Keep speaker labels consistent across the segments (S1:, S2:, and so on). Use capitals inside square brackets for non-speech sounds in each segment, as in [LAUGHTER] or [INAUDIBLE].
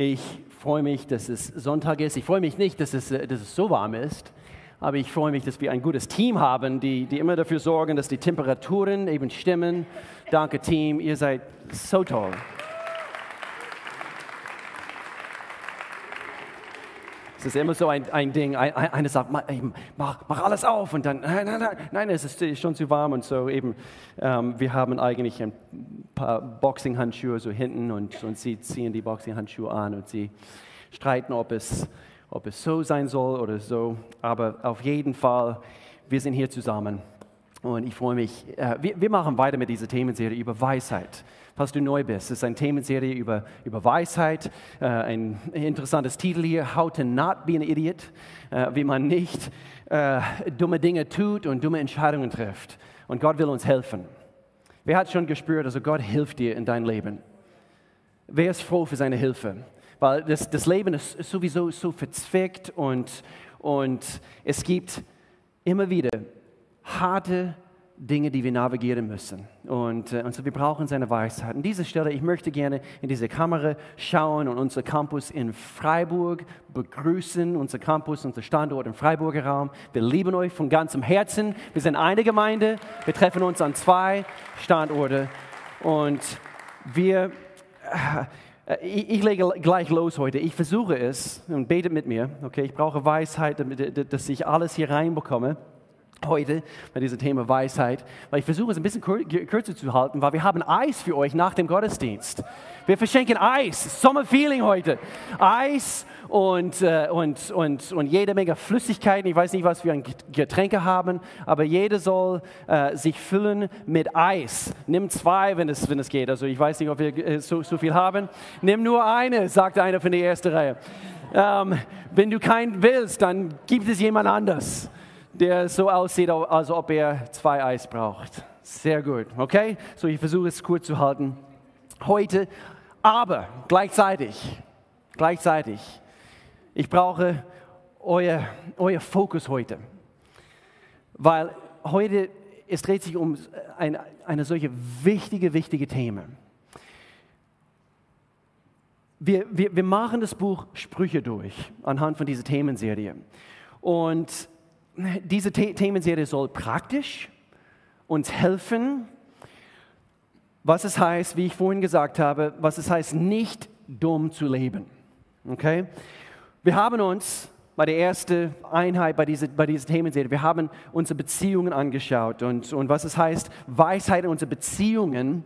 S1: Ich freue mich, dass es Sonntag ist. Ich freue mich nicht, dass es, dass es so warm ist, aber ich freue mich, dass wir ein gutes Team haben, die, die immer dafür sorgen, dass die Temperaturen eben stimmen. Danke, Team, ihr seid so toll. Es ist immer so ein, ein Ding, ein, eine sagt, mach, mach, alles auf und dann, nein, nein, nein, nein, es ist schon zu warm und so eben. Ähm, wir haben eigentlich ein paar Boxing-Handschuhe so hinten und, und sie ziehen die Boxing-Handschuhe an und sie streiten, ob es, ob es so sein soll oder so. Aber auf jeden Fall, wir sind hier zusammen und ich freue mich. Äh, wir, wir machen weiter mit dieser Themenserie über Weisheit falls du neu bist. Es ist eine Themenserie über, über Weisheit. Äh, ein interessantes Titel hier, How to Not Be an Idiot, äh, wie man nicht äh, dumme Dinge tut und dumme Entscheidungen trifft. Und Gott will uns helfen. Wer hat schon gespürt, also Gott hilft dir in dein Leben? Wer ist froh für seine Hilfe? Weil das, das Leben ist sowieso so verzwickt und, und es gibt immer wieder harte Dinge, die wir navigieren müssen. Und, äh, und so wir brauchen seine Weisheit. An dieser Stelle, ich möchte gerne in diese Kamera schauen und unser Campus in Freiburg begrüßen, unser Campus, unser Standort im Freiburger Raum. Wir lieben euch von ganzem Herzen. Wir sind eine Gemeinde. Wir treffen uns an zwei Standorte und wir äh, ich, ich, lege gleich los heute. Ich versuche es und bete mit mir. Okay, ich brauche Weisheit, damit, dass ich alles hier reinbekomme heute bei diesem Thema Weisheit, weil ich versuche es ein bisschen kürzer zu halten, weil wir haben Eis für euch nach dem Gottesdienst. Wir verschenken Eis, Sommerfeeling heute. Eis und, äh, und, und, und jede Menge Flüssigkeiten. Ich weiß nicht, was wir an Getränke haben, aber jeder soll äh, sich füllen mit Eis. Nimm zwei, wenn es, wenn es geht. Also ich weiß nicht, ob wir äh, so, so viel haben. Nimm nur eine, sagt einer von der ersten Reihe. Ähm, wenn du keinen willst, dann gibt es jemand anders der so aussieht, als ob er zwei Eis braucht. Sehr gut, okay? So, ich versuche es kurz zu halten. Heute, aber gleichzeitig, gleichzeitig, ich brauche euer, euer Fokus heute. Weil heute, es dreht sich um ein, eine solche wichtige, wichtige Themen. Wir, wir, wir machen das Buch Sprüche durch anhand von dieser Themenserie. Und diese The Themenserie soll praktisch uns helfen, was es heißt, wie ich vorhin gesagt habe, was es heißt, nicht dumm zu leben. Okay? Wir haben uns bei der ersten Einheit bei dieser, bei dieser Themenserie, wir haben unsere Beziehungen angeschaut und, und was es heißt, Weisheit in unseren Beziehungen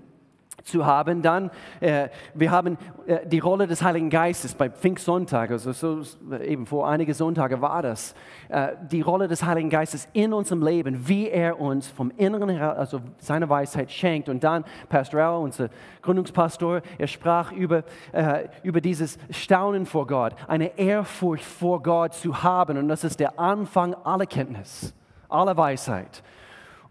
S1: zu haben. Dann, äh, wir haben äh, die Rolle des Heiligen Geistes bei Pfingstsonntag, also so, eben vor einigen Sonntagen war das, äh, die Rolle des Heiligen Geistes in unserem Leben, wie er uns vom Inneren her, also seine Weisheit schenkt. Und dann Pastor Al, unser Gründungspastor, er sprach über, äh, über dieses Staunen vor Gott, eine Ehrfurcht vor Gott zu haben. Und das ist der Anfang aller Kenntnis, aller Weisheit.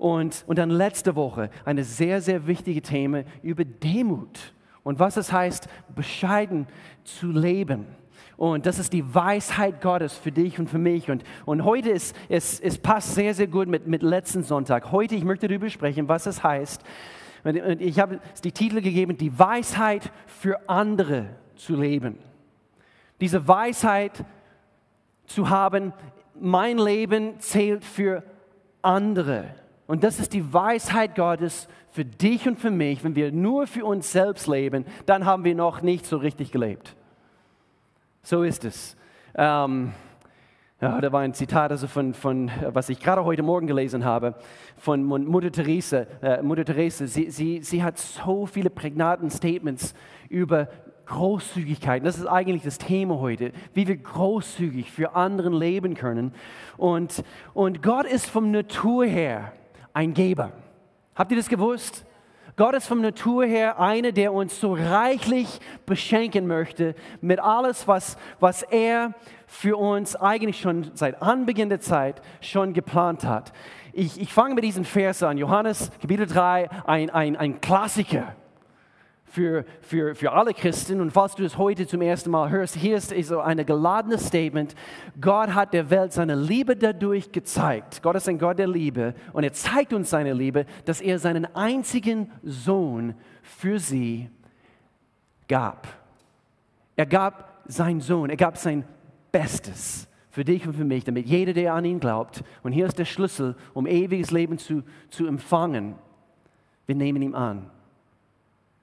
S1: Und, und dann letzte Woche eine sehr, sehr wichtige Thema über Demut und was es heißt, bescheiden zu leben. Und das ist die Weisheit Gottes für dich und für mich. Und, und heute ist es, es passt sehr, sehr gut mit, mit letzten Sonntag. Heute, ich möchte darüber sprechen, was es heißt. Und ich habe die Titel gegeben, die Weisheit für andere zu leben. Diese Weisheit zu haben, mein Leben zählt für andere. Und das ist die Weisheit Gottes für dich und für mich. Wenn wir nur für uns selbst leben, dann haben wir noch nicht so richtig gelebt. So ist es. Ähm, ja, da war ein Zitat also von, von, was ich gerade heute Morgen gelesen habe, von Mutter Therese. Äh, Mutter Therese, sie, sie, sie hat so viele prägnanten Statements über Großzügigkeit. Das ist eigentlich das Thema heute, wie wir großzügig für anderen leben können. Und, und Gott ist vom Natur her ein Geber. Habt ihr das gewusst? Gott ist von Natur her einer, der uns so reichlich beschenken möchte mit alles, was, was er für uns eigentlich schon seit Anbeginn der Zeit schon geplant hat. Ich, ich fange mit diesem Vers an, Johannes Kapitel 3, ein, ein, ein Klassiker für, für, für alle Christen. Und falls du es heute zum ersten Mal hörst, hier ist so ein geladenes Statement. Gott hat der Welt seine Liebe dadurch gezeigt. Gott ist ein Gott der Liebe. Und er zeigt uns seine Liebe, dass er seinen einzigen Sohn für sie gab. Er gab seinen Sohn, er gab sein Bestes für dich und für mich, damit jeder, der an ihn glaubt, und hier ist der Schlüssel, um ewiges Leben zu, zu empfangen, wir nehmen ihn an.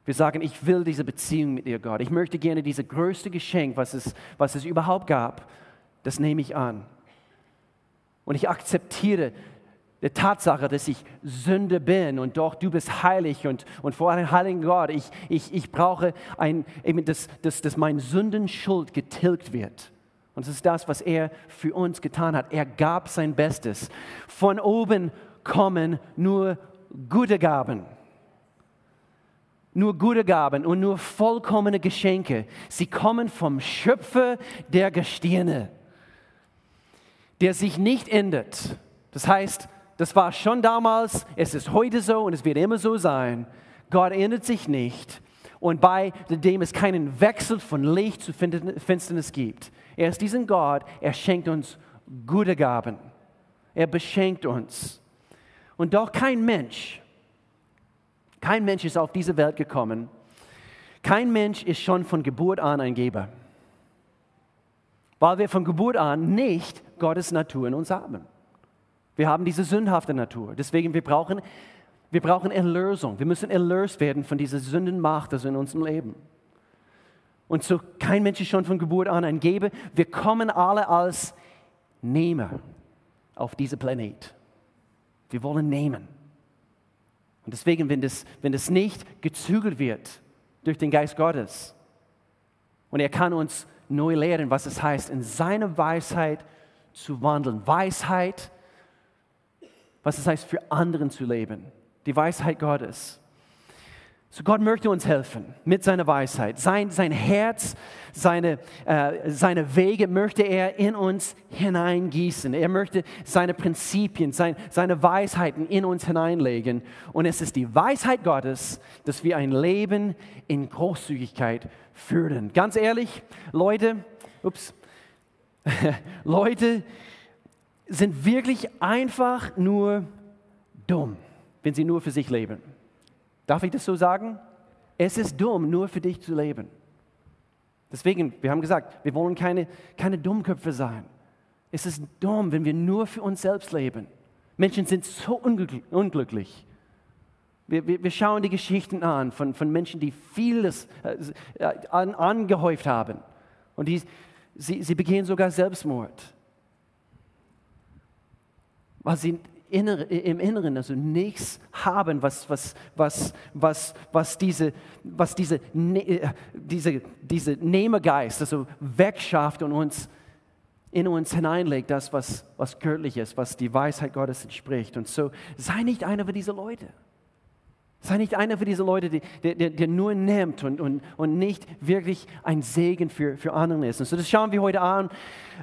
S1: Wir sagen, ich will diese Beziehung mit dir, Gott. Ich möchte gerne dieses größte Geschenk, was es, was es überhaupt gab, das nehme ich an. Und ich akzeptiere die Tatsache, dass ich Sünde bin und doch du bist heilig und, und vor einem heiligen Gott, ich, ich, ich brauche, ein, eben, dass, dass, dass mein Sündenschuld getilgt wird. Und das ist das, was er für uns getan hat. Er gab sein Bestes. Von oben kommen nur gute Gaben. Nur gute Gaben und nur vollkommene Geschenke. Sie kommen vom Schöpfer der Gestirne, der sich nicht ändert. Das heißt, das war schon damals, es ist heute so und es wird immer so sein. Gott ändert sich nicht. Und bei dem es keinen Wechsel von Licht zu Finsternis gibt. Er ist diesen Gott, er schenkt uns gute Gaben. Er beschenkt uns. Und doch kein Mensch, kein Mensch ist auf diese Welt gekommen. Kein Mensch ist schon von Geburt an ein Geber. Weil wir von Geburt an nicht Gottes Natur in uns haben. Wir haben diese sündhafte Natur. Deswegen wir brauchen wir brauchen Erlösung. Wir müssen erlöst werden von dieser Sündenmacht, das in unserem Leben. Und so kein Mensch ist schon von Geburt an ein Geber. Wir kommen alle als Nehmer auf diesen Planet. Wir wollen nehmen. Und deswegen, wenn das, wenn das nicht gezügelt wird durch den Geist Gottes und er kann uns neu lehren, was es heißt, in seine Weisheit zu wandeln. Weisheit, was es heißt, für anderen zu leben. Die Weisheit Gottes. So Gott möchte uns helfen mit seiner Weisheit. Sein, sein Herz, seine, äh, seine Wege möchte er in uns hineingießen. Er möchte seine Prinzipien, sein, seine Weisheiten in uns hineinlegen. Und es ist die Weisheit Gottes, dass wir ein Leben in Großzügigkeit führen. Ganz ehrlich, Leute, ups, [LAUGHS] Leute sind wirklich einfach nur dumm, wenn sie nur für sich leben. Darf ich das so sagen? Es ist dumm, nur für dich zu leben. Deswegen, wir haben gesagt, wir wollen keine, keine Dummköpfe sein. Es ist dumm, wenn wir nur für uns selbst leben. Menschen sind so unglücklich. Wir, wir, wir schauen die Geschichten an von, von Menschen, die vieles äh, an, angehäuft haben. Und die, sie, sie begehen sogar Selbstmord. Weil sie im Inneren also nichts haben, was, was, was, was, was, diese, was diese, ne, äh, diese, diese Nehmergeist also wegschafft und uns in uns hineinlegt, das, was, was göttlich ist, was die Weisheit Gottes entspricht. Und so sei nicht einer von diesen Leute. Sei nicht einer von diesen Leuten, der, der, der nur nimmt und, und, und nicht wirklich ein Segen für, für andere ist. Und so das schauen wir heute an.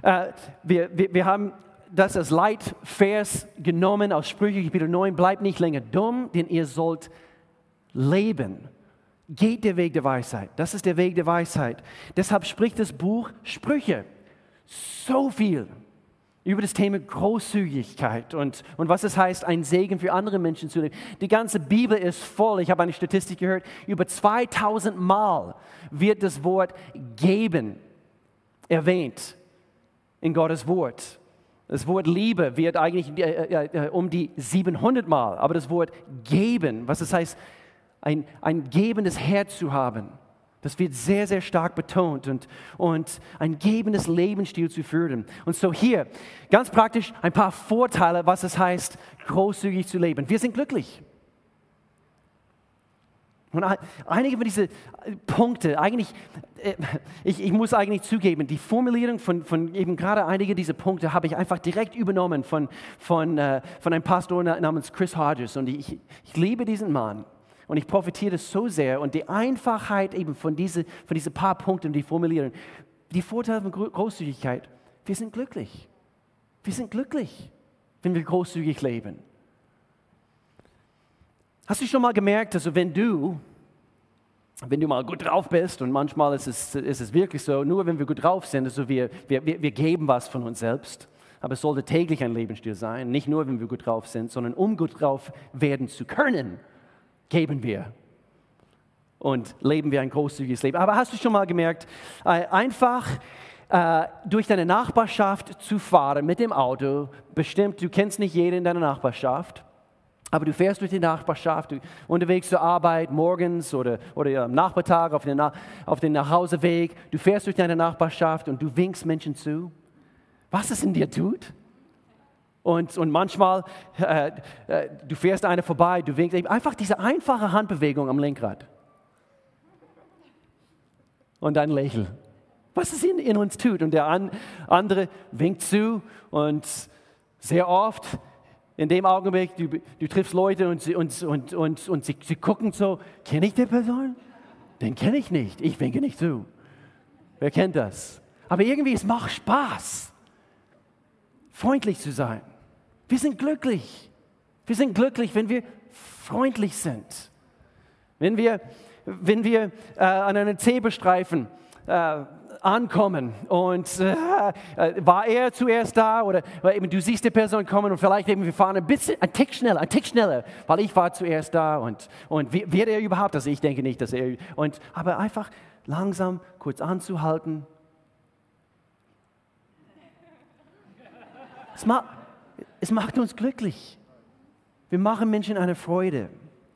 S1: Äh, wir, wir, wir haben das als Leitvers genommen aus Sprüche Kapitel 9. Bleibt nicht länger dumm, denn ihr sollt leben. Geht der Weg der Weisheit. Das ist der Weg der Weisheit. Deshalb spricht das Buch Sprüche so viel über das Thema Großzügigkeit und, und was es heißt, ein Segen für andere Menschen zu leben. Die ganze Bibel ist voll. Ich habe eine Statistik gehört, über 2000 Mal wird das Wort geben erwähnt in Gottes Wort. Das Wort Liebe wird eigentlich äh, äh, äh, um die 700 Mal, aber das Wort geben, was es heißt, ein, ein gebendes Herz zu haben, das wird sehr, sehr stark betont und, und ein gebendes Lebensstil zu führen. Und so hier, ganz praktisch, ein paar Vorteile, was es heißt, großzügig zu leben. Wir sind glücklich. Und einige von diesen Punkte, eigentlich, äh, ich, ich, muss eigentlich zugeben, die Formulierung von, von eben gerade einige dieser Punkte habe ich einfach direkt übernommen von, von, äh, von einem Pastor namens Chris Hodges. Und ich, ich liebe diesen Mann. Und ich profitiere so sehr. Und die Einfachheit eben von diesen von diese paar Punkten, die formulieren, die Vorteile von Großzügigkeit, wir sind glücklich. Wir sind glücklich, wenn wir großzügig leben. Hast du schon mal gemerkt, also wenn du, wenn du mal gut drauf bist und manchmal ist es, ist es wirklich so, nur wenn wir gut drauf sind, also wir, wir, wir geben was von uns selbst, aber es sollte täglich ein Lebensstil sein, nicht nur wenn wir gut drauf sind, sondern um gut drauf werden zu können, geben wir. und leben wir ein großzügiges Leben. Aber hast du schon mal gemerkt, äh, einfach äh, durch deine Nachbarschaft zu fahren mit dem Auto, bestimmt, du kennst nicht jeden in deiner Nachbarschaft, aber du fährst durch die Nachbarschaft, du, unterwegs zur Arbeit, morgens oder, oder am Nachmittag auf den, auf den Nachhauseweg, du fährst durch deine Nachbarschaft und du winkst Menschen zu. Was es in dir tut? Und, und manchmal, äh, äh, du fährst eine vorbei, du winkst, einfach diese einfache Handbewegung am Lenkrad. Und ein Lächeln. Was es in, in uns tut. Und der an, andere winkt zu und sehr oft in dem Augenblick, du, du triffst Leute und, sie, und, und, und, und sie, sie gucken so, kenne ich die Person? Den kenne ich nicht, ich winke nicht zu. Wer kennt das? Aber irgendwie, es macht Spaß, freundlich zu sein. Wir sind glücklich. Wir sind glücklich, wenn wir freundlich sind. Wenn wir, wenn wir äh, an einem Zebestreifen äh, ankommen und äh, äh, war er zuerst da oder eben du siehst die Person kommen und vielleicht eben wir fahren ein bisschen, ein Tick schneller, ein Tick schneller, weil ich war zuerst da und, und wird er überhaupt, also ich denke nicht, dass er, und, aber einfach langsam kurz anzuhalten. Es macht, es macht uns glücklich. Wir machen Menschen eine Freude.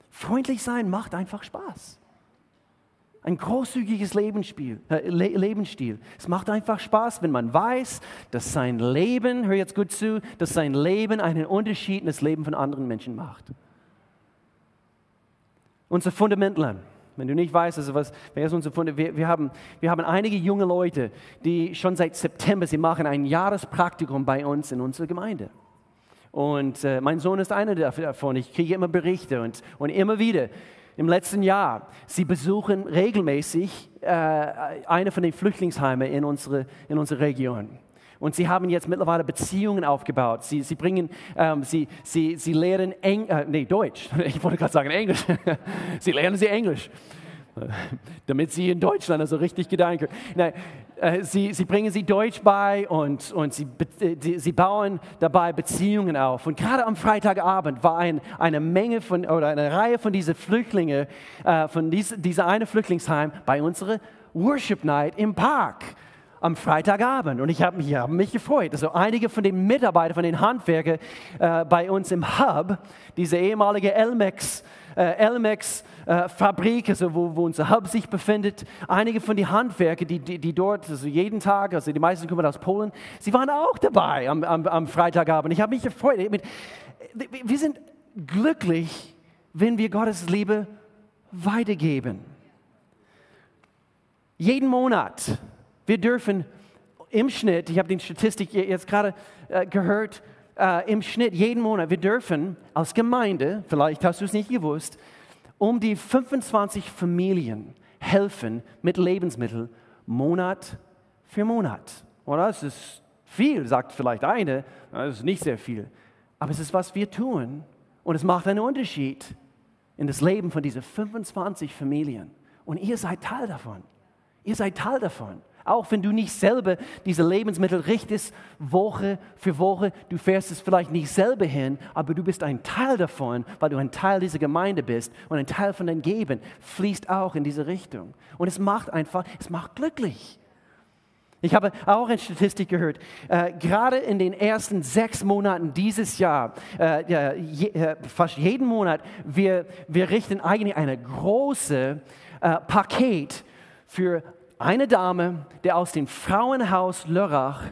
S1: Freundlich sein macht einfach Spaß. Ein großzügiges Lebensstil, äh, Lebensstil. Es macht einfach Spaß, wenn man weiß, dass sein Leben, hör jetzt gut zu, dass sein Leben einen Unterschied in das Leben von anderen Menschen macht. Unser Fundamentler, wenn du nicht weißt, also was, wer ist unser Fundament? Wir, wir, haben, wir haben einige junge Leute, die schon seit September, sie machen ein Jahrespraktikum bei uns in unserer Gemeinde. Und äh, mein Sohn ist einer davon. Ich kriege immer Berichte und, und immer wieder im letzten Jahr. Sie besuchen regelmäßig äh, eine von den Flüchtlingsheimen in unsere, in unsere Region. Und sie haben jetzt mittlerweile Beziehungen aufgebaut. Sie, sie bringen, ähm, sie, sie, sie lehren Eng, äh, nee, Deutsch. [LAUGHS] Ich wollte gerade sagen Englisch. [LAUGHS] sie lernen sie Englisch. [LAUGHS] damit sie in Deutschland also richtig gedeihen können. Nein, äh, sie, sie bringen sie Deutsch bei und, und sie, äh, sie bauen dabei Beziehungen auf. Und gerade am Freitagabend war ein, eine Menge von, oder eine Reihe von diesen Flüchtlingen, äh, von dies, dieser eine Flüchtlingsheim bei unserer Worship Night im Park am Freitagabend. Und ich habe mich, hab mich gefreut. Also einige von den Mitarbeitern, von den Handwerkern äh, bei uns im Hub, diese ehemalige Elmex, äh, Elmex äh, Fabrik, also wo, wo, unser Hub sich befindet. Einige von den Handwerker, die, die, die, dort, also jeden Tag, also die meisten kommen aus Polen, sie waren auch dabei am, am, am Freitagabend. Ich habe mich gefreut. Wir sind glücklich, wenn wir Gottes Liebe weitergeben. Jeden Monat. Wir dürfen im Schnitt, ich habe die Statistik jetzt gerade äh, gehört, äh, im Schnitt jeden Monat, wir dürfen als Gemeinde, vielleicht hast du es nicht gewusst, um die 25 Familien helfen mit Lebensmitteln Monat für Monat. Und das ist viel, sagt vielleicht eine, das ist nicht sehr viel. Aber es ist, was wir tun und es macht einen Unterschied in das Leben von diesen 25 Familien. Und ihr seid Teil davon. Ihr seid Teil davon. Auch wenn du nicht selber diese Lebensmittel richtest, Woche für Woche, du fährst es vielleicht nicht selber hin, aber du bist ein Teil davon, weil du ein Teil dieser Gemeinde bist und ein Teil von deinem Geben fließt auch in diese Richtung. Und es macht einfach, es macht glücklich. Ich habe auch eine Statistik gehört, äh, gerade in den ersten sechs Monaten dieses Jahr, äh, je, äh, fast jeden Monat, wir, wir richten eigentlich eine große äh, Paket für eine Dame, der aus dem Frauenhaus Lörrach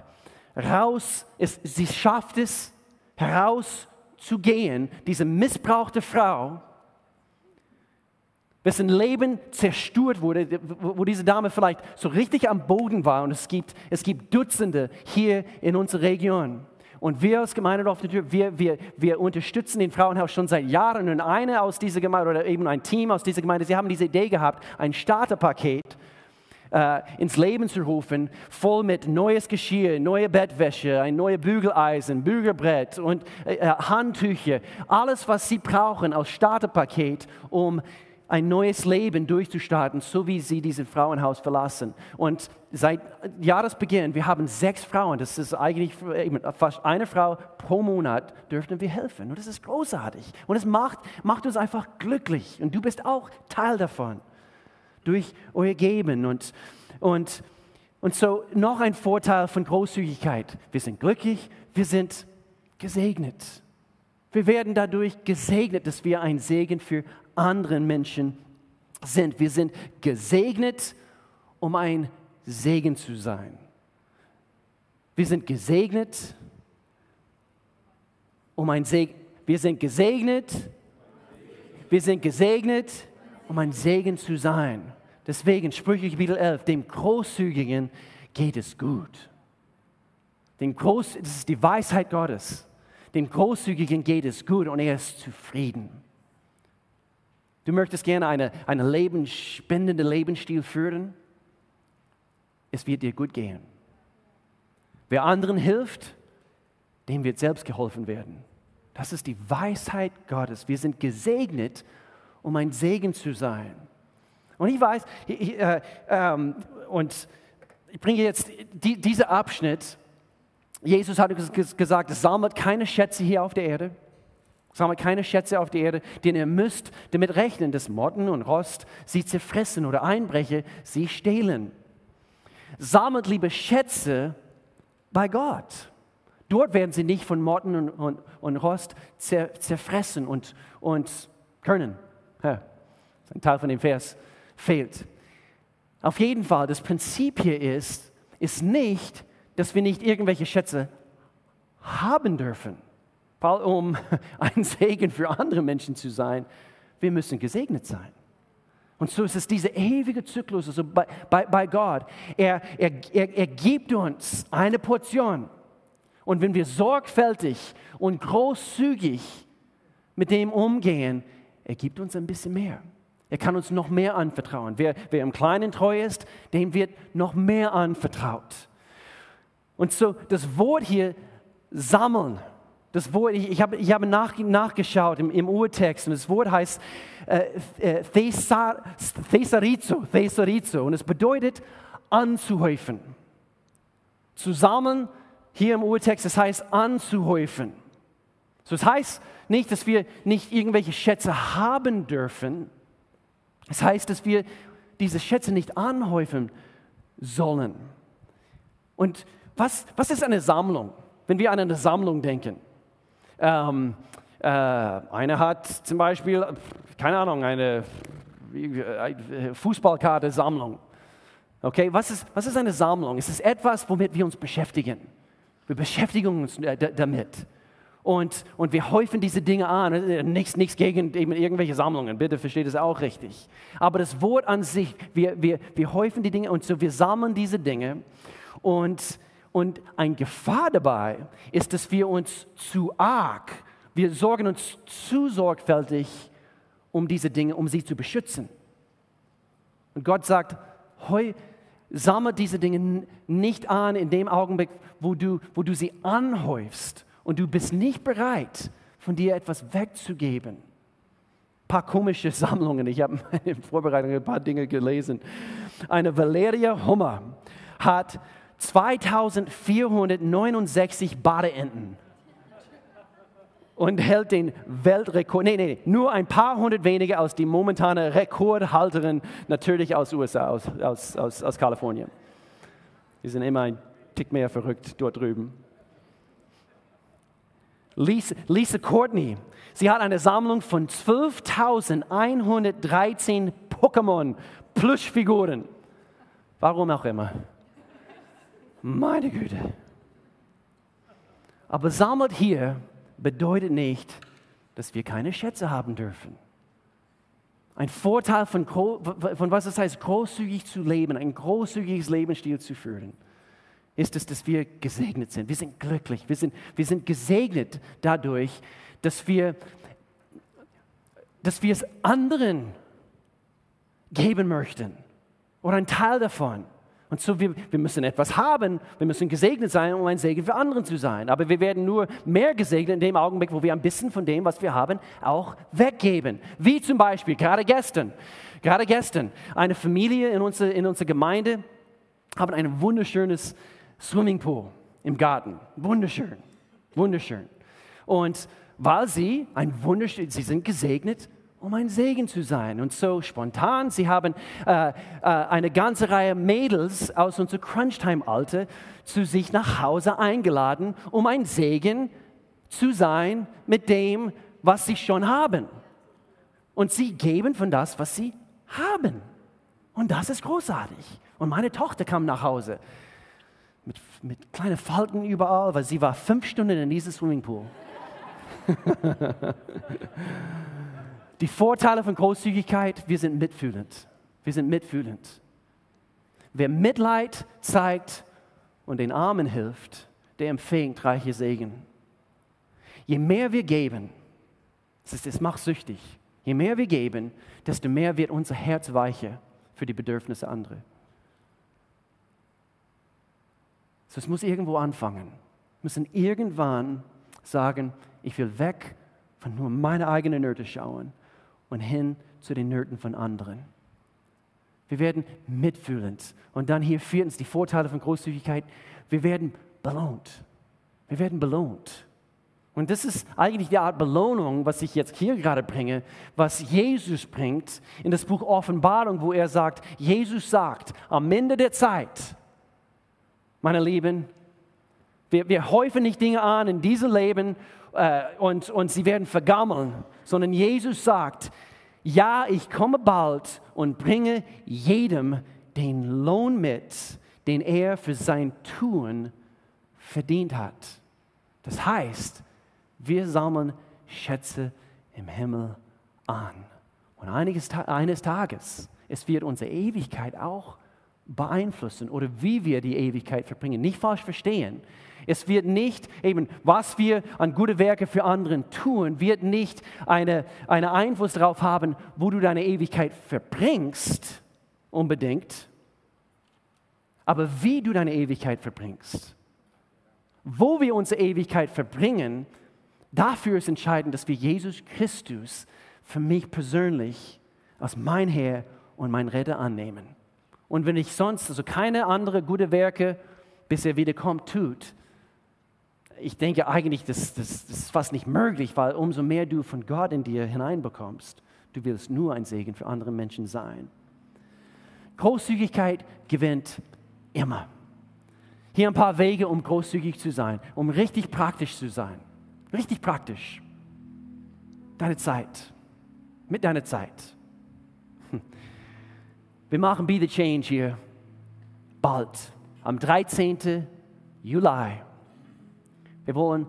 S1: raus ist, sie schafft es, herauszugehen, diese missbrauchte Frau, dessen Leben zerstört wurde, wo diese Dame vielleicht so richtig am Boden war. Und es gibt, es gibt Dutzende hier in unserer Region. Und wir als Gemeinde auf der Tür, wir, wir, wir unterstützen den Frauenhaus schon seit Jahren. Und eine aus dieser Gemeinde oder eben ein Team aus dieser Gemeinde, sie haben diese Idee gehabt, ein Starterpaket äh, ins Leben zu rufen, voll mit neues Geschirr, neue Bettwäsche, ein neues Bügeleisen, Bügelbrett und äh, äh, Handtücher, alles, was sie brauchen als Starterpaket, um ein neues Leben durchzustarten, so wie sie dieses Frauenhaus verlassen. Und seit Jahresbeginn, wir haben sechs Frauen, das ist eigentlich fast eine Frau pro Monat, dürfen wir helfen. Und das ist großartig. Und es macht, macht uns einfach glücklich. Und du bist auch Teil davon. Durch euer Geben. Und, und, und so noch ein Vorteil von Großzügigkeit. Wir sind glücklich, wir sind gesegnet. Wir werden dadurch gesegnet, dass wir ein Segen für andere Menschen sind. Wir sind gesegnet, um ein Segen zu sein. Wir sind gesegnet, um ein Segen. Wir sind gesegnet. Wir sind gesegnet, um ein Segen zu sein. Deswegen Sprüche Kapitel 11, dem Großzügigen geht es gut. Dem Groß, das ist die Weisheit Gottes. Dem Großzügigen geht es gut und er ist zufrieden. Du möchtest gerne einen eine lebensspendenden Lebensstil führen? Es wird dir gut gehen. Wer anderen hilft, dem wird selbst geholfen werden. Das ist die Weisheit Gottes. Wir sind gesegnet, um ein Segen zu sein. Und ich weiß, ich, äh, ähm, und ich bringe jetzt die, diesen Abschnitt. Jesus hat gesagt, sammelt keine Schätze hier auf der Erde. Sammelt keine Schätze auf der Erde, denn ihr müsst damit rechnen, dass Motten und Rost sie zerfressen oder Einbrecher sie stehlen. Sammelt lieber Schätze bei Gott. Dort werden sie nicht von Motten und, und, und Rost zer, zerfressen und, und können. Ein Teil von dem Vers fehlt. Auf jeden Fall, das Prinzip hier ist, ist nicht, dass wir nicht irgendwelche Schätze haben dürfen, um [LAUGHS] ein Segen für andere Menschen zu sein. Wir müssen gesegnet sein. Und so ist es dieser ewige Zyklus also bei, bei, bei Gott. Er, er, er, er gibt uns eine Portion. Und wenn wir sorgfältig und großzügig mit dem umgehen, er gibt uns ein bisschen mehr. Er kann uns noch mehr anvertrauen. Wer, wer im Kleinen treu ist, dem wird noch mehr anvertraut. Und so das Wort hier sammeln, das Wort, ich, ich habe, ich habe nach, nachgeschaut im, im, Urtext und das Wort heißt äh, äh, Thesar, Thesarizo, Thesarizo und es bedeutet anzuhäufen. Zusammen hier im Urtext, das heißt anzuhäufen. So, das heißt nicht, dass wir nicht irgendwelche Schätze haben dürfen. Es das heißt, dass wir diese Schätze nicht anhäufen sollen. Und was, was ist eine Sammlung? Wenn wir an eine Sammlung denken. Ähm, äh, einer hat zum Beispiel, keine Ahnung, eine äh, Fußballkarte-Sammlung. Okay, was ist, was ist eine Sammlung? Es ist etwas, womit wir uns beschäftigen. Wir beschäftigen uns damit. Und, und wir häufen diese Dinge an. Nichts, nichts gegen irgendwelche Sammlungen, bitte versteht es auch richtig. Aber das Wort an sich, wir, wir, wir häufen die Dinge und so wir sammeln diese Dinge. Und, und ein Gefahr dabei ist, dass wir uns zu arg, wir sorgen uns zu sorgfältig um diese Dinge, um sie zu beschützen. Und Gott sagt, heu, sammle diese Dinge nicht an in dem Augenblick, wo du, wo du sie anhäufst und du bist nicht bereit, von dir etwas wegzugeben. Ein paar komische [LAUGHS] Sammlungen. Ich habe in Vorbereitung ein paar Dinge gelesen. Eine Valeria Hummer hat 2469 Badeenten und hält den Weltrekord. Nee, nee, nur ein paar hundert wenige als die momentane Rekordhalterin, natürlich aus USA, aus, aus, aus, aus Kalifornien. Die sind immer ein Tick mehr verrückt dort drüben. Lisa, Lisa Courtney, sie hat eine Sammlung von 12.113 Pokémon Plüschfiguren. Warum auch immer. Meine Güte. Aber sammelt hier bedeutet nicht, dass wir keine Schätze haben dürfen. Ein Vorteil von, von was es heißt, großzügig zu leben, ein großzügiges Lebensstil zu führen ist es, dass wir gesegnet sind. Wir sind glücklich. Wir sind, wir sind gesegnet dadurch, dass wir, dass wir es anderen geben möchten oder ein Teil davon. Und so, wir, wir müssen etwas haben, wir müssen gesegnet sein, um ein Segen für andere zu sein. Aber wir werden nur mehr gesegnet in dem Augenblick, wo wir ein bisschen von dem, was wir haben, auch weggeben. Wie zum Beispiel, gerade gestern, gerade gestern, eine Familie in unserer, in unserer Gemeinde haben ein wunderschönes Swimmingpool im Garten. Wunderschön, wunderschön. Und weil sie ein wunderschön, sie sind gesegnet um ein Segen zu sein. Und so spontan, sie haben äh, äh, eine ganze Reihe Mädels aus unserer Crunchtime-Alter zu sich nach Hause eingeladen, um ein Segen zu sein mit dem, was sie schon haben. Und sie geben von das, was sie haben. Und das ist großartig. Und meine Tochter kam nach Hause mit, mit kleinen Falten überall, weil sie war fünf Stunden in diesem Swimmingpool. [LAUGHS] Die Vorteile von Großzügigkeit, wir sind mitfühlend. Wir sind mitfühlend. Wer Mitleid zeigt und den Armen hilft, der empfängt reiche Segen. Je mehr wir geben, das, ist, das macht süchtig, je mehr wir geben, desto mehr wird unser Herz weicher für die Bedürfnisse anderer. So, es muss irgendwo anfangen. Wir müssen irgendwann sagen, ich will weg von nur meine eigenen Nöte schauen und hin zu den Nöten von anderen. Wir werden mitfühlend. Und dann hier viertens die Vorteile von Großzügigkeit. Wir werden belohnt. Wir werden belohnt. Und das ist eigentlich die Art Belohnung, was ich jetzt hier gerade bringe, was Jesus bringt in das Buch Offenbarung, wo er sagt, Jesus sagt, am Ende der Zeit, meine Lieben, wir, wir häufen nicht Dinge an in diesem Leben äh, und, und sie werden vergammeln, sondern Jesus sagt, ja, ich komme bald und bringe jedem den Lohn mit, den er für sein Tun verdient hat. Das heißt, wir sammeln Schätze im Himmel an. Und einiges, eines Tages, es wird unsere Ewigkeit auch beeinflussen oder wie wir die Ewigkeit verbringen. Nicht falsch verstehen. Es wird nicht eben, was wir an gute Werke für anderen tun, wird nicht einen eine Einfluss darauf haben, wo du deine Ewigkeit verbringst, unbedingt, aber wie du deine Ewigkeit verbringst. Wo wir unsere Ewigkeit verbringen, dafür ist entscheidend, dass wir Jesus Christus für mich persönlich als mein Herr und mein Retter annehmen. Und wenn ich sonst also keine andere gute Werke, bis er wiederkommt, tut, ich denke eigentlich, das, das, das ist fast nicht möglich, weil umso mehr du von Gott in dir hineinbekommst, du willst nur ein Segen für andere Menschen sein. Großzügigkeit gewinnt immer. Hier ein paar Wege, um großzügig zu sein, um richtig praktisch zu sein. Richtig praktisch. Deine Zeit. Mit deiner Zeit. Wir machen Be the Change hier bald, am 13. Juli. Wir wollen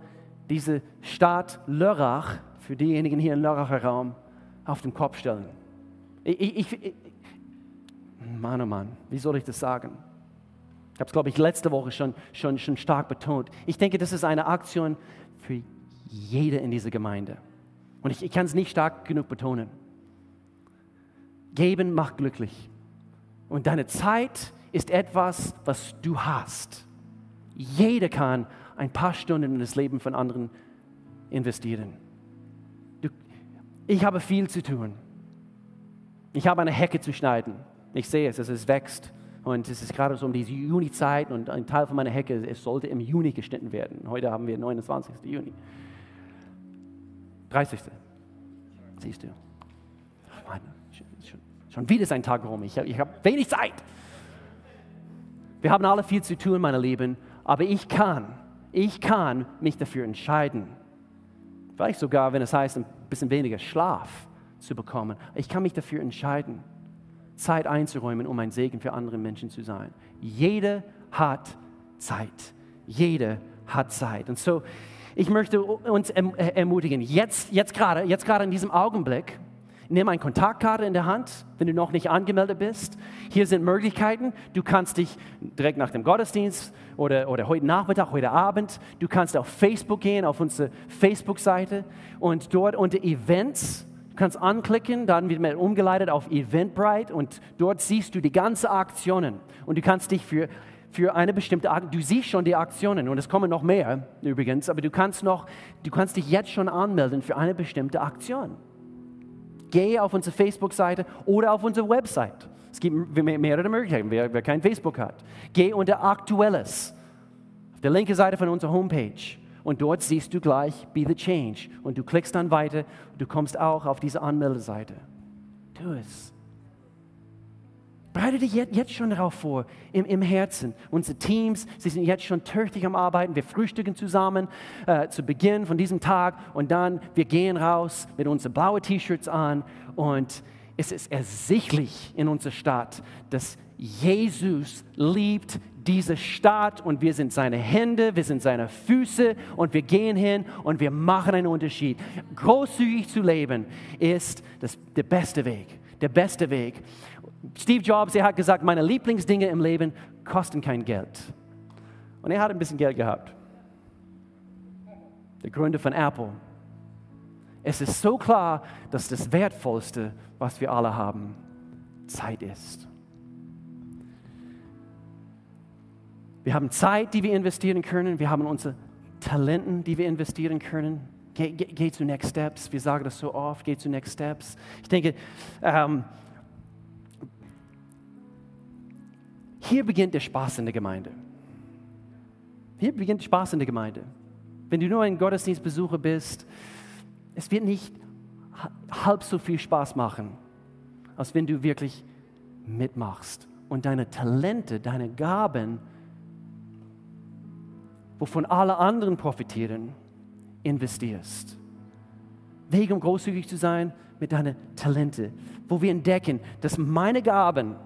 S1: diese Stadt Lörrach für diejenigen hier im Lörracher Raum auf den Kopf stellen. Ich, ich, ich, Mann, oh Mann, wie soll ich das sagen? Ich habe es, glaube ich, letzte Woche schon, schon, schon stark betont. Ich denke, das ist eine Aktion für jede in dieser Gemeinde. Und ich, ich kann es nicht stark genug betonen. Geben macht glücklich. Und deine Zeit ist etwas, was du hast. Jeder kann ein paar Stunden in das Leben von anderen investieren. Du, ich habe viel zu tun. Ich habe eine Hecke zu schneiden. Ich sehe es, es wächst. Und es ist gerade so um die Juni-Zeit und ein Teil von meiner Hecke, es sollte im Juni geschnitten werden. Heute haben wir 29. Juni. 30. Siehst du. Ach Mann, schon, schon wieder ist ein Tag rum. Ich, habe wenig Zeit. Wir haben alle viel zu tun, meine Lieben, aber ich kann ich kann mich dafür entscheiden. Vielleicht sogar, wenn es heißt, ein bisschen weniger Schlaf zu bekommen. Ich kann mich dafür entscheiden, Zeit einzuräumen, um ein Segen für andere Menschen zu sein. Jeder hat Zeit. Jeder hat Zeit. Und so, ich möchte uns äh, ermutigen, jetzt, jetzt gerade, jetzt gerade in diesem Augenblick, Nimm eine Kontaktkarte in der Hand, wenn du noch nicht angemeldet bist. Hier sind Möglichkeiten. Du kannst dich direkt nach dem Gottesdienst oder, oder heute Nachmittag, heute Abend, du kannst auf Facebook gehen, auf unsere Facebook-Seite und dort unter Events, du kannst anklicken, dann wird man umgeleitet auf Eventbrite und dort siehst du die ganzen Aktionen und du kannst dich für für eine bestimmte Aktion. Du siehst schon die Aktionen und es kommen noch mehr übrigens, aber du kannst noch, du kannst dich jetzt schon anmelden für eine bestimmte Aktion. Geh auf unsere Facebook-Seite oder auf unsere Website. Es gibt mehrere Möglichkeiten, wer, wer kein Facebook hat. Geh unter Aktuelles, auf der linken Seite von unserer Homepage Und dort siehst du gleich Be the Change. Und du klickst dann weiter. Du kommst auch auf diese Anmeldeseite. Tu es. Bereite dich jetzt schon darauf vor, im, im Herzen. Unsere Teams, sie sind jetzt schon tüchtig am Arbeiten. Wir frühstücken zusammen äh, zu Beginn von diesem Tag und dann wir gehen raus mit unseren blauen T-Shirts an und es ist ersichtlich in unserer Stadt, dass Jesus liebt diese Stadt und wir sind seine Hände, wir sind seine Füße und wir gehen hin und wir machen einen Unterschied. Großzügig zu leben ist das, der beste Weg, der beste Weg. Steve Jobs, er hat gesagt, meine Lieblingsdinge im Leben kosten kein Geld. Und er hat ein bisschen Geld gehabt. Der Gründer von Apple. Es ist so klar, dass das Wertvollste, was wir alle haben, Zeit ist. Wir haben Zeit, die wir investieren können. Wir haben unsere Talenten, die wir investieren können. Geh, geh, geh zu Next Steps. Wir sagen das so oft. Geh zu Next Steps. Ich denke, ähm, Hier beginnt der Spaß in der Gemeinde. Hier beginnt Spaß in der Gemeinde. Wenn du nur ein Gottesdienstbesucher bist, es wird nicht halb so viel Spaß machen, als wenn du wirklich mitmachst und deine Talente, deine Gaben, wovon alle anderen profitieren, investierst. Weg, um großzügig zu sein mit deinen Talente, wo wir entdecken, dass meine Gaben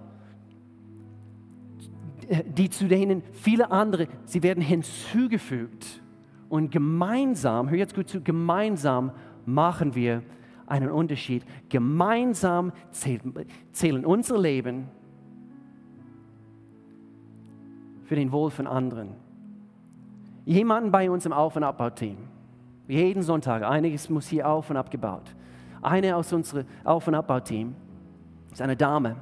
S1: die zu denen viele andere, sie werden hinzugefügt. Und gemeinsam, hör jetzt gut zu, gemeinsam machen wir einen Unterschied. Gemeinsam zählen, zählen unser Leben für den Wohl von anderen. Jemanden bei uns im Auf- und Abbauteam, jeden Sonntag, einiges muss hier auf- und abgebaut. Eine aus unserem Auf- und Abbauteam ist eine Dame,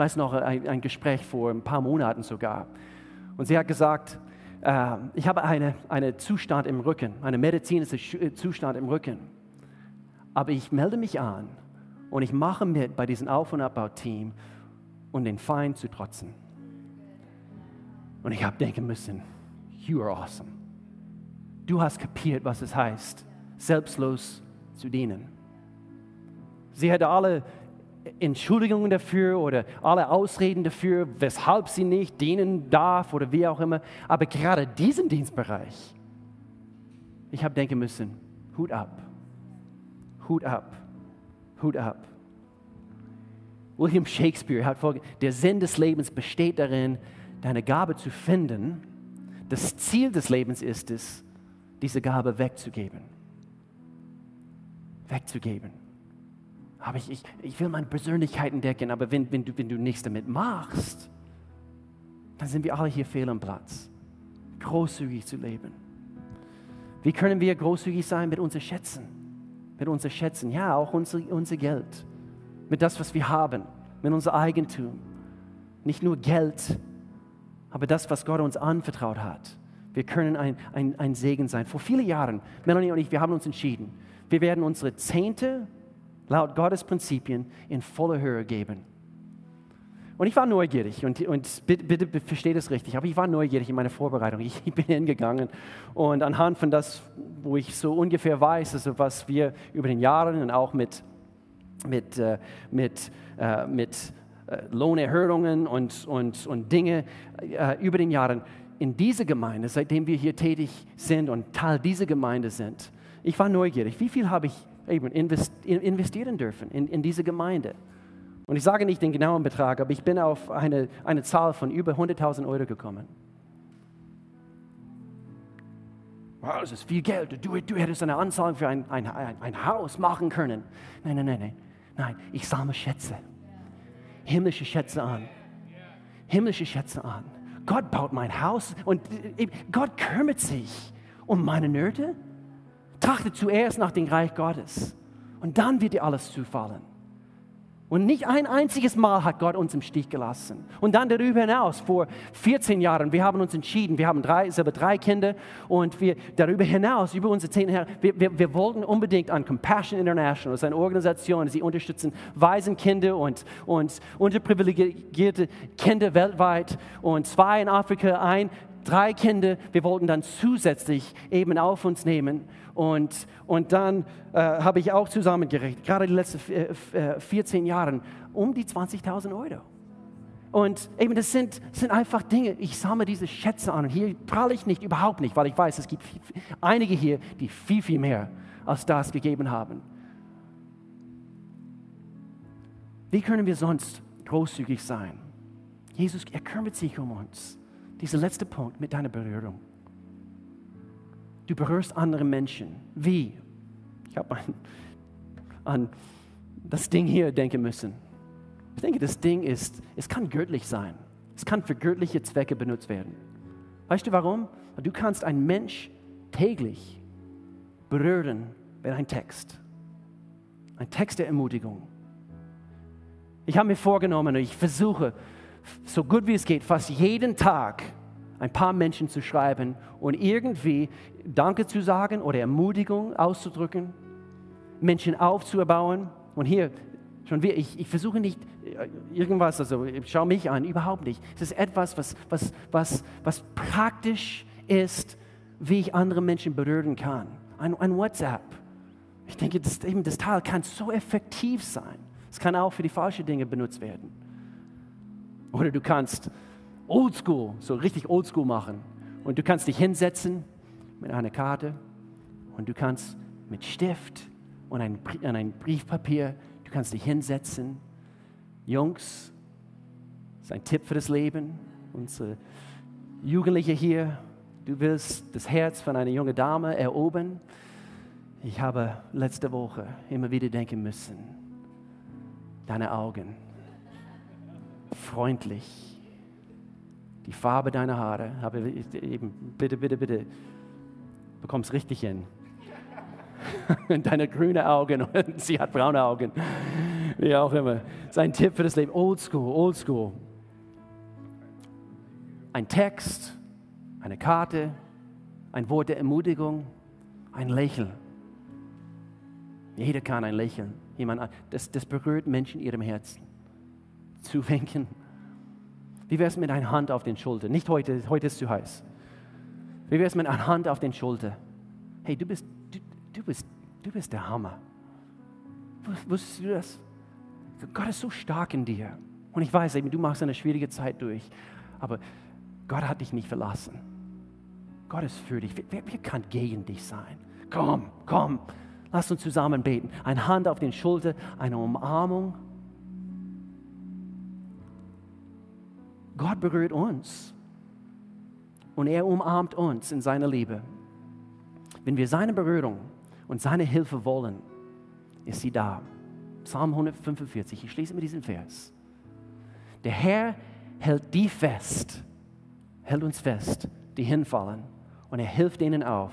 S1: weiß noch, ein, ein Gespräch vor ein paar Monaten sogar. Und sie hat gesagt, äh, ich habe einen eine Zustand im Rücken, einen medizinischen äh, Zustand im Rücken. Aber ich melde mich an und ich mache mit bei diesem Auf- und Abbau-Team, um den Feind zu trotzen. Und ich habe denken müssen, you are awesome. Du hast kapiert, was es heißt, selbstlos zu dienen. Sie hätte alle Entschuldigungen dafür oder alle Ausreden dafür, weshalb sie nicht dienen darf oder wie auch immer. Aber gerade diesen Dienstbereich, ich habe denken müssen, Hut ab, Hut ab, Hut ab. William Shakespeare hat vorgesagt, der Sinn des Lebens besteht darin, deine Gabe zu finden. Das Ziel des Lebens ist es, diese Gabe wegzugeben. Wegzugeben aber ich, ich, ich will meine Persönlichkeit entdecken, aber wenn, wenn, du, wenn du nichts damit machst, dann sind wir alle hier fehl am Platz. Großzügig zu leben. Wie können wir großzügig sein mit unseren Schätzen? Mit unseren Schätzen, ja, auch unser, unser Geld. Mit das, was wir haben, mit unserem Eigentum. Nicht nur Geld, aber das, was Gott uns anvertraut hat. Wir können ein, ein, ein Segen sein. Vor vielen Jahren, Melanie und ich, wir haben uns entschieden, wir werden unsere Zehnte laut Gottes Prinzipien in voller Höhe geben. Und ich war neugierig und, und bitte, bitte versteht es richtig, aber ich war neugierig in meiner Vorbereitung. Ich, bin [LAUGHS] hingegangen und anhand von das, wo ich so ungefähr weiß, also was wir über den Jahren und auch mit, mit, äh, mit, äh, mit äh, Lohnerhöhungen und, und, und Dinge äh, über den Jahren in dieser Gemeinde, seitdem wir hier tätig sind und Teil dieser Gemeinde sind, ich war neugierig. Wie viel habe ich eben investieren dürfen in, in diese Gemeinde. Und ich sage nicht den genauen Betrag, aber ich bin auf eine, eine Zahl von über 100.000 Euro gekommen. Wow, das ist viel Geld. Du, du hättest eine Anzahlung für ein, ein, ein Haus machen können. Nein, nein, nein, nein. Nein, ich sammle Schätze. Himmlische Schätze an. Himmlische Schätze an. Gott baut mein Haus und äh, Gott kümmert sich um meine Nöte. Trachte zuerst nach dem Reich Gottes und dann wird dir alles zufallen. Und nicht ein einziges Mal hat Gott uns im Stich gelassen. Und dann darüber hinaus, vor 14 Jahren, wir haben uns entschieden, wir haben drei, selber drei Kinder und wir darüber hinaus, über unsere zehn Jahre, wir, wir, wir wollten unbedingt an Compassion International, das ist eine Organisation, sie unterstützen Waisenkinder und, und unterprivilegierte Kinder weltweit und zwei in Afrika, ein drei Kinder, wir wollten dann zusätzlich eben auf uns nehmen. Und, und dann äh, habe ich auch zusammengerechnet, gerade die letzten äh, 14 Jahre, um die 20.000 Euro. Und eben, das sind, sind einfach Dinge, ich sammle diese Schätze an. Und hier prahle ich nicht, überhaupt nicht, weil ich weiß, es gibt viel, einige hier, die viel, viel mehr als das gegeben haben. Wie können wir sonst großzügig sein? Jesus, er kümmert sich um uns. Dieser letzte Punkt mit deiner Berührung. Du berührst andere Menschen. Wie? Ich habe an, an das Ding hier denken müssen. Ich denke, das Ding ist, es kann göttlich sein. Es kann für göttliche Zwecke benutzt werden. Weißt du warum? Du kannst einen Mensch täglich berühren mit einem Text. Ein Text der Ermutigung. Ich habe mir vorgenommen und ich versuche, so gut wie es geht, fast jeden Tag ein paar Menschen zu schreiben und irgendwie Danke zu sagen oder Ermutigung auszudrücken, Menschen aufzubauen. Und hier, schon wieder, ich, ich versuche nicht äh, irgendwas, also schau mich an, überhaupt nicht. Es ist etwas, was, was, was, was praktisch ist, wie ich andere Menschen berühren kann. Ein, ein WhatsApp. Ich denke, das, eben das Teil kann so effektiv sein. Es kann auch für die falschen Dinge benutzt werden. Oder du kannst oldschool, so richtig oldschool machen. Und du kannst dich hinsetzen mit einer Karte und du kannst mit Stift und ein, ein Briefpapier, du kannst dich hinsetzen Jungs, das ist ein Tipp für das Leben. Unsere Jugendliche hier, du willst das Herz von einer jungen Dame erobern. Ich habe letzte Woche immer wieder denken müssen, deine Augen, freundlich, die Farbe deiner Haare, habe eben, bitte, bitte, bitte, bekommst richtig hin. [LAUGHS] deine grünen Augen sie hat braune Augen wie auch immer. Sein Tipp für das Leben, old school, old school. Ein Text, eine Karte, ein Wort der Ermutigung, ein Lächeln. Jeder kann ein Lächeln. Jemand, das, das berührt Menschen in ihrem Herzen. Zuwinken. [LAUGHS] Wie wäre es mit einer Hand auf den Schulter? Nicht heute, heute ist zu heiß. Wie wäre es mit einer Hand auf den Schulter? Hey, du bist, du, du bist, du bist der Hammer. Wusstest du das? Gott ist so stark in dir. Und ich weiß eben, du machst eine schwierige Zeit durch. Aber Gott hat dich nicht verlassen. Gott ist für dich. Wer, wer kann gegen dich sein? Komm, komm. Lass uns zusammen beten. Eine Hand auf den Schulter, eine Umarmung. Gott berührt uns. Und er umarmt uns in seiner Liebe. Wenn wir seine Berührung und seine Hilfe wollen, ist sie da. Psalm 145, ich schließe mit diesem Vers. Der Herr hält die fest, hält uns fest, die hinfallen, und er hilft denen auf,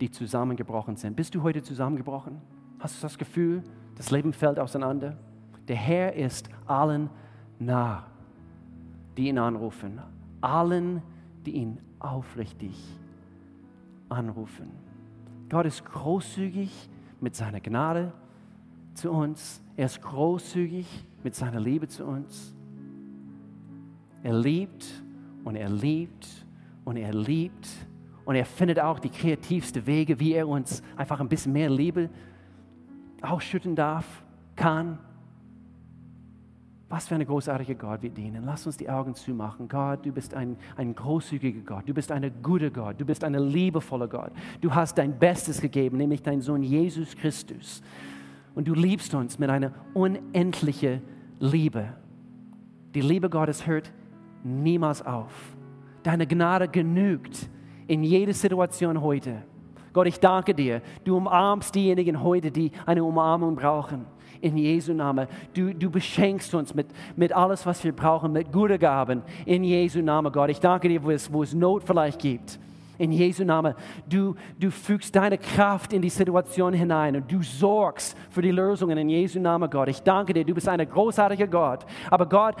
S1: die zusammengebrochen sind. Bist du heute zusammengebrochen? Hast du das Gefühl, das Leben fällt auseinander? Der Herr ist allen nah, die ihn anrufen, allen, die ihn aufrichtig anrufen. Gott ist großzügig mit seiner Gnade zu uns. Er ist großzügig mit seiner Liebe zu uns. Er liebt und er liebt und er liebt und er findet auch die kreativsten Wege, wie er uns einfach ein bisschen mehr Liebe ausschütten darf, kann. Was für ein großartiger Gott wir dienen. Lass uns die Augen zumachen. Gott, du bist ein, ein großzügiger Gott. Du bist ein guter Gott. Du bist ein liebevoller Gott. Du hast dein Bestes gegeben, nämlich deinen Sohn Jesus Christus und du liebst uns mit einer unendlichen Liebe. Die Liebe Gottes hört niemals auf. Deine Gnade genügt in jeder Situation heute. Gott, ich danke dir. Du umarmst diejenigen heute, die eine Umarmung brauchen. In Jesu Namen. Du, du beschenkst uns mit, mit alles, was wir brauchen, mit guten Gaben. In Jesu Namen, Gott. Ich danke dir, wo es, wo es Not vielleicht gibt in Jesu Namen. Du, du fügst deine Kraft in die Situation hinein und du sorgst für die Lösungen in Jesu Namen, Gott. Ich danke dir, du bist ein großartiger Gott. Aber Gott,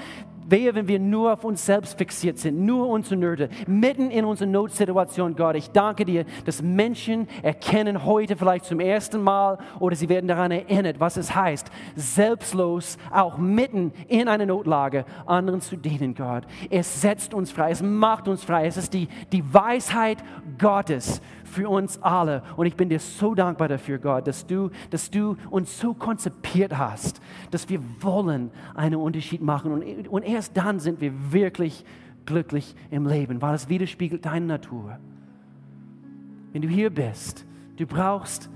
S1: Wehe, wenn wir nur auf uns selbst fixiert sind, nur unsere Nöte, mitten in unserer Notsituation, Gott. Ich danke dir, dass Menschen erkennen heute vielleicht zum ersten Mal oder sie werden daran erinnert, was es heißt, selbstlos, auch mitten in einer Notlage, anderen zu dienen, Gott. Es setzt uns frei, es macht uns frei. Es ist die, die Weisheit Gottes für uns alle. Und ich bin dir so dankbar dafür, Gott, dass du, dass du uns so konzipiert hast, dass wir wollen einen Unterschied machen. Und, und erst dann sind wir wirklich glücklich im Leben, weil es widerspiegelt deine Natur. Wenn du hier bist, du brauchst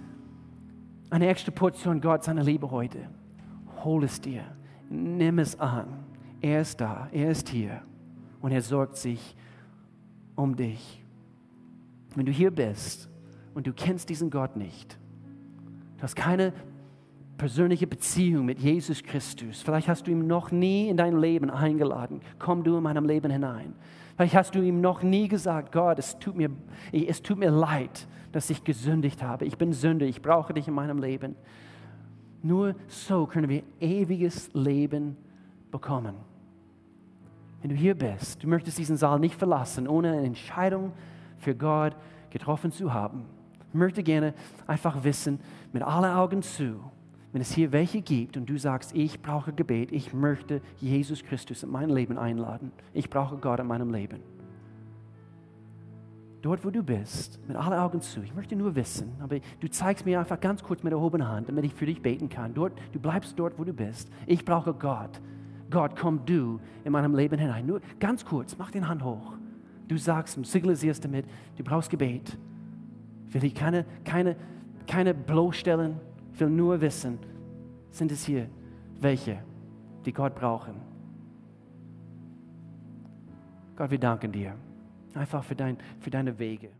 S1: eine extra Portion Gott, seiner Liebe heute. Hol es dir, nimm es an. Er ist da, er ist hier und er sorgt sich um dich. Wenn du hier bist und du kennst diesen Gott nicht, du hast keine persönliche Beziehung mit Jesus Christus, vielleicht hast du ihn noch nie in dein Leben eingeladen, komm du in meinem Leben hinein. Vielleicht hast du ihm noch nie gesagt, Gott, es tut mir, es tut mir leid, dass ich gesündigt habe. Ich bin Sünde, ich brauche dich in meinem Leben. Nur so können wir ewiges Leben bekommen. Wenn du hier bist, du möchtest diesen Saal nicht verlassen, ohne eine Entscheidung zu für Gott getroffen zu haben. Ich möchte gerne einfach wissen, mit allen Augen zu, wenn es hier welche gibt und du sagst, ich brauche Gebet, ich möchte Jesus Christus in mein Leben einladen, ich brauche Gott in meinem Leben. Dort, wo du bist, mit allen Augen zu, ich möchte nur wissen, aber du zeigst mir einfach ganz kurz mit der erhobenen Hand, damit ich für dich beten kann. Dort, du bleibst dort, wo du bist. Ich brauche Gott. Gott, komm du in meinem Leben hinein. Nur ganz kurz, mach den Hand hoch du sagst und signalisierst damit, du brauchst Gebet. Will ich keine, keine, keine bloßstellen, will nur wissen, sind es hier welche, die Gott brauchen. Gott, wir danken dir einfach für, dein, für deine Wege.